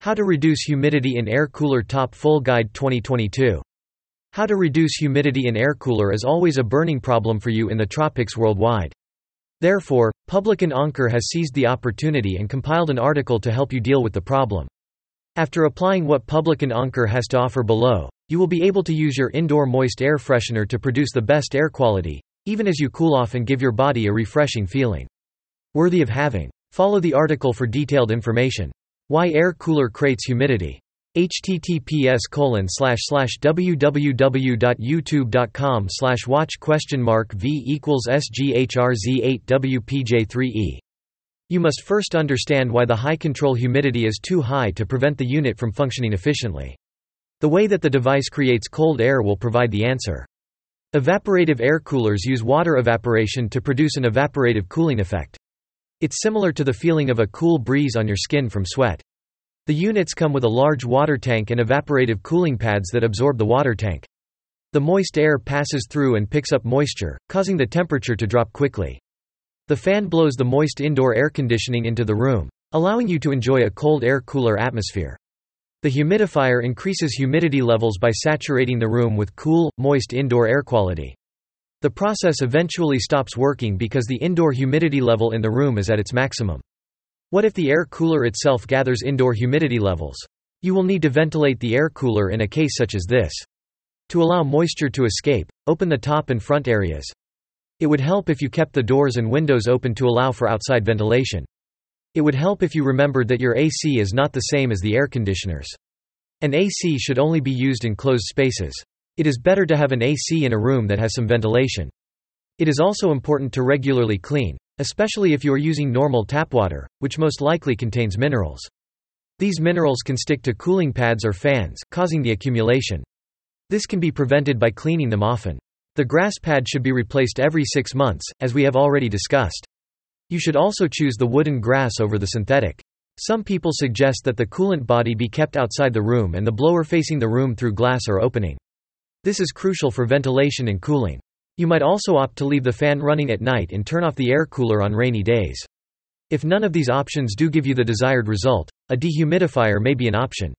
How to reduce humidity in air cooler top full guide 2022. How to reduce humidity in air cooler is always a burning problem for you in the tropics worldwide. Therefore, Publican Anker has seized the opportunity and compiled an article to help you deal with the problem. After applying what Publican Anker has to offer below, you will be able to use your indoor moist air freshener to produce the best air quality, even as you cool off and give your body a refreshing feeling. Worthy of having. Follow the article for detailed information. Why air cooler creates humidity. https www.youtube.com watch question mark v equals sghrz 8 wpj3e. You must first understand why the high control humidity is too high to prevent the unit from functioning efficiently. The way that the device creates cold air will provide the answer. Evaporative air coolers use water evaporation to produce an evaporative cooling effect. It's similar to the feeling of a cool breeze on your skin from sweat. The units come with a large water tank and evaporative cooling pads that absorb the water tank. The moist air passes through and picks up moisture, causing the temperature to drop quickly. The fan blows the moist indoor air conditioning into the room, allowing you to enjoy a cold air cooler atmosphere. The humidifier increases humidity levels by saturating the room with cool, moist indoor air quality. The process eventually stops working because the indoor humidity level in the room is at its maximum. What if the air cooler itself gathers indoor humidity levels? You will need to ventilate the air cooler in a case such as this. To allow moisture to escape, open the top and front areas. It would help if you kept the doors and windows open to allow for outside ventilation. It would help if you remembered that your AC is not the same as the air conditioners. An AC should only be used in closed spaces. It is better to have an AC in a room that has some ventilation. It is also important to regularly clean, especially if you are using normal tap water, which most likely contains minerals. These minerals can stick to cooling pads or fans, causing the accumulation. This can be prevented by cleaning them often. The grass pad should be replaced every six months, as we have already discussed. You should also choose the wooden grass over the synthetic. Some people suggest that the coolant body be kept outside the room and the blower facing the room through glass or opening. This is crucial for ventilation and cooling. You might also opt to leave the fan running at night and turn off the air cooler on rainy days. If none of these options do give you the desired result, a dehumidifier may be an option.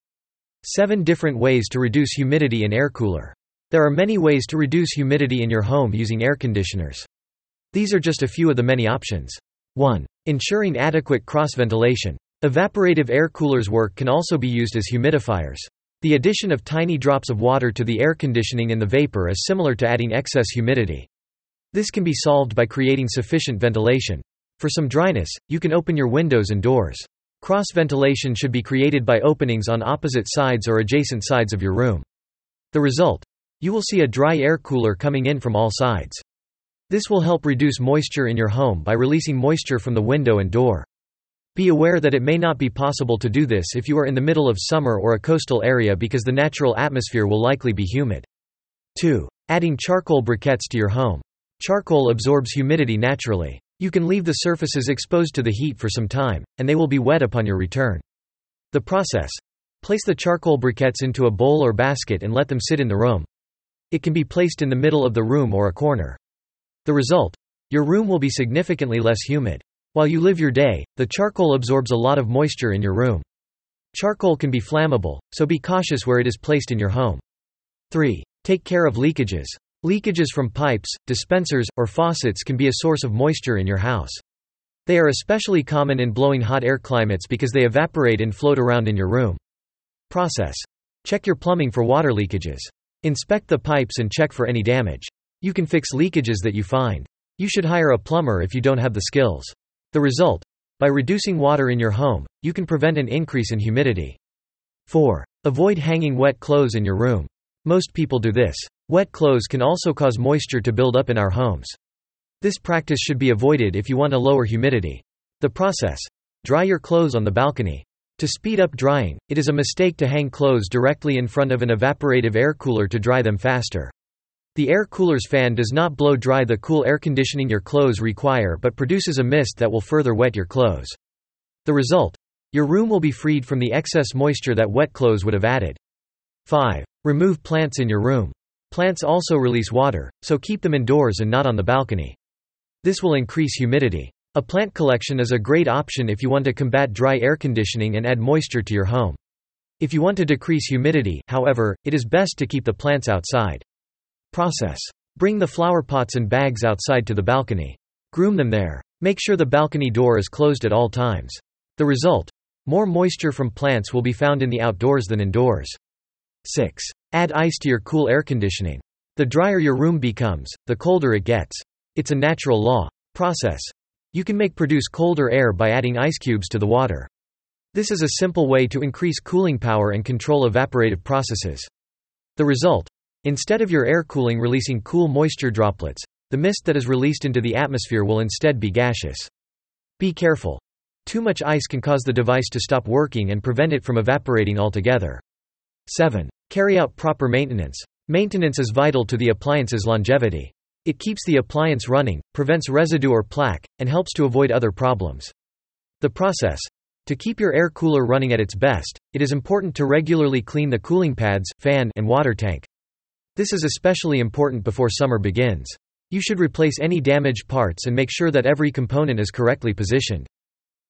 7 different ways to reduce humidity in air cooler. There are many ways to reduce humidity in your home using air conditioners. These are just a few of the many options. 1. Ensuring adequate cross ventilation. Evaporative air coolers work can also be used as humidifiers. The addition of tiny drops of water to the air conditioning in the vapor is similar to adding excess humidity. This can be solved by creating sufficient ventilation. For some dryness, you can open your windows and doors. Cross ventilation should be created by openings on opposite sides or adjacent sides of your room. The result? You will see a dry air cooler coming in from all sides. This will help reduce moisture in your home by releasing moisture from the window and door. Be aware that it may not be possible to do this if you are in the middle of summer or a coastal area because the natural atmosphere will likely be humid. 2. Adding charcoal briquettes to your home. Charcoal absorbs humidity naturally. You can leave the surfaces exposed to the heat for some time, and they will be wet upon your return. The process. Place the charcoal briquettes into a bowl or basket and let them sit in the room. It can be placed in the middle of the room or a corner. The result? Your room will be significantly less humid. While you live your day, the charcoal absorbs a lot of moisture in your room. Charcoal can be flammable, so be cautious where it is placed in your home. 3. Take care of leakages. Leakages from pipes, dispensers, or faucets can be a source of moisture in your house. They are especially common in blowing hot air climates because they evaporate and float around in your room. Process. Check your plumbing for water leakages. Inspect the pipes and check for any damage. You can fix leakages that you find. You should hire a plumber if you don't have the skills. The result? By reducing water in your home, you can prevent an increase in humidity. 4. Avoid hanging wet clothes in your room. Most people do this. Wet clothes can also cause moisture to build up in our homes. This practice should be avoided if you want a lower humidity. The process. Dry your clothes on the balcony. To speed up drying, it is a mistake to hang clothes directly in front of an evaporative air cooler to dry them faster. The air cooler's fan does not blow dry the cool air conditioning your clothes require but produces a mist that will further wet your clothes. The result? Your room will be freed from the excess moisture that wet clothes would have added. 5. Remove plants in your room. Plants also release water, so keep them indoors and not on the balcony. This will increase humidity. A plant collection is a great option if you want to combat dry air conditioning and add moisture to your home. If you want to decrease humidity, however, it is best to keep the plants outside. Process. Bring the flower pots and bags outside to the balcony. Groom them there. Make sure the balcony door is closed at all times. The result? More moisture from plants will be found in the outdoors than indoors. 6. Add ice to your cool air conditioning. The drier your room becomes, the colder it gets. It's a natural law. Process. You can make produce colder air by adding ice cubes to the water. This is a simple way to increase cooling power and control evaporative processes. The result? Instead of your air cooling releasing cool moisture droplets, the mist that is released into the atmosphere will instead be gaseous. Be careful. Too much ice can cause the device to stop working and prevent it from evaporating altogether. 7. Carry out proper maintenance. Maintenance is vital to the appliance's longevity. It keeps the appliance running, prevents residue or plaque, and helps to avoid other problems. The process. To keep your air cooler running at its best, it is important to regularly clean the cooling pads, fan, and water tank. This is especially important before summer begins. You should replace any damaged parts and make sure that every component is correctly positioned.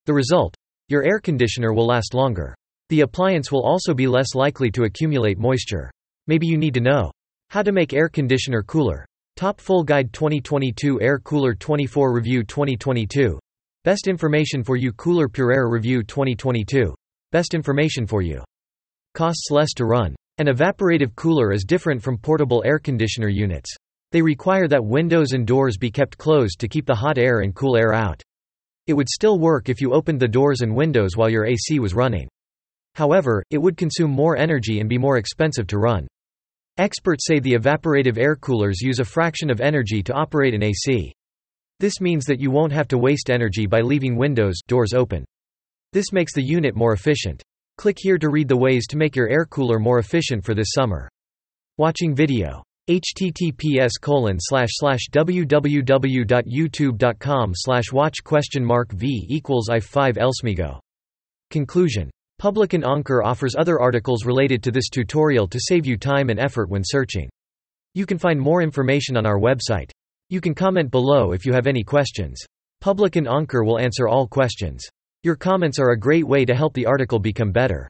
The result? Your air conditioner will last longer. The appliance will also be less likely to accumulate moisture. Maybe you need to know how to make air conditioner cooler. Top Full Guide 2022 Air Cooler 24 Review 2022. Best information for you Cooler Pure Air Review 2022. Best information for you. Costs less to run. An evaporative cooler is different from portable air conditioner units. They require that windows and doors be kept closed to keep the hot air and cool air out. It would still work if you opened the doors and windows while your AC was running. However, it would consume more energy and be more expensive to run. Experts say the evaporative air coolers use a fraction of energy to operate an AC. This means that you won't have to waste energy by leaving windows doors open. This makes the unit more efficient. Click here to read the ways to make your air cooler more efficient for this summer. Watching video. https www.youtube.com watch question mark v equals i5 elsmigo. Conclusion Publican Anker offers other articles related to this tutorial to save you time and effort when searching. You can find more information on our website. You can comment below if you have any questions. Publican Anker will answer all questions. Your comments are a great way to help the article become better.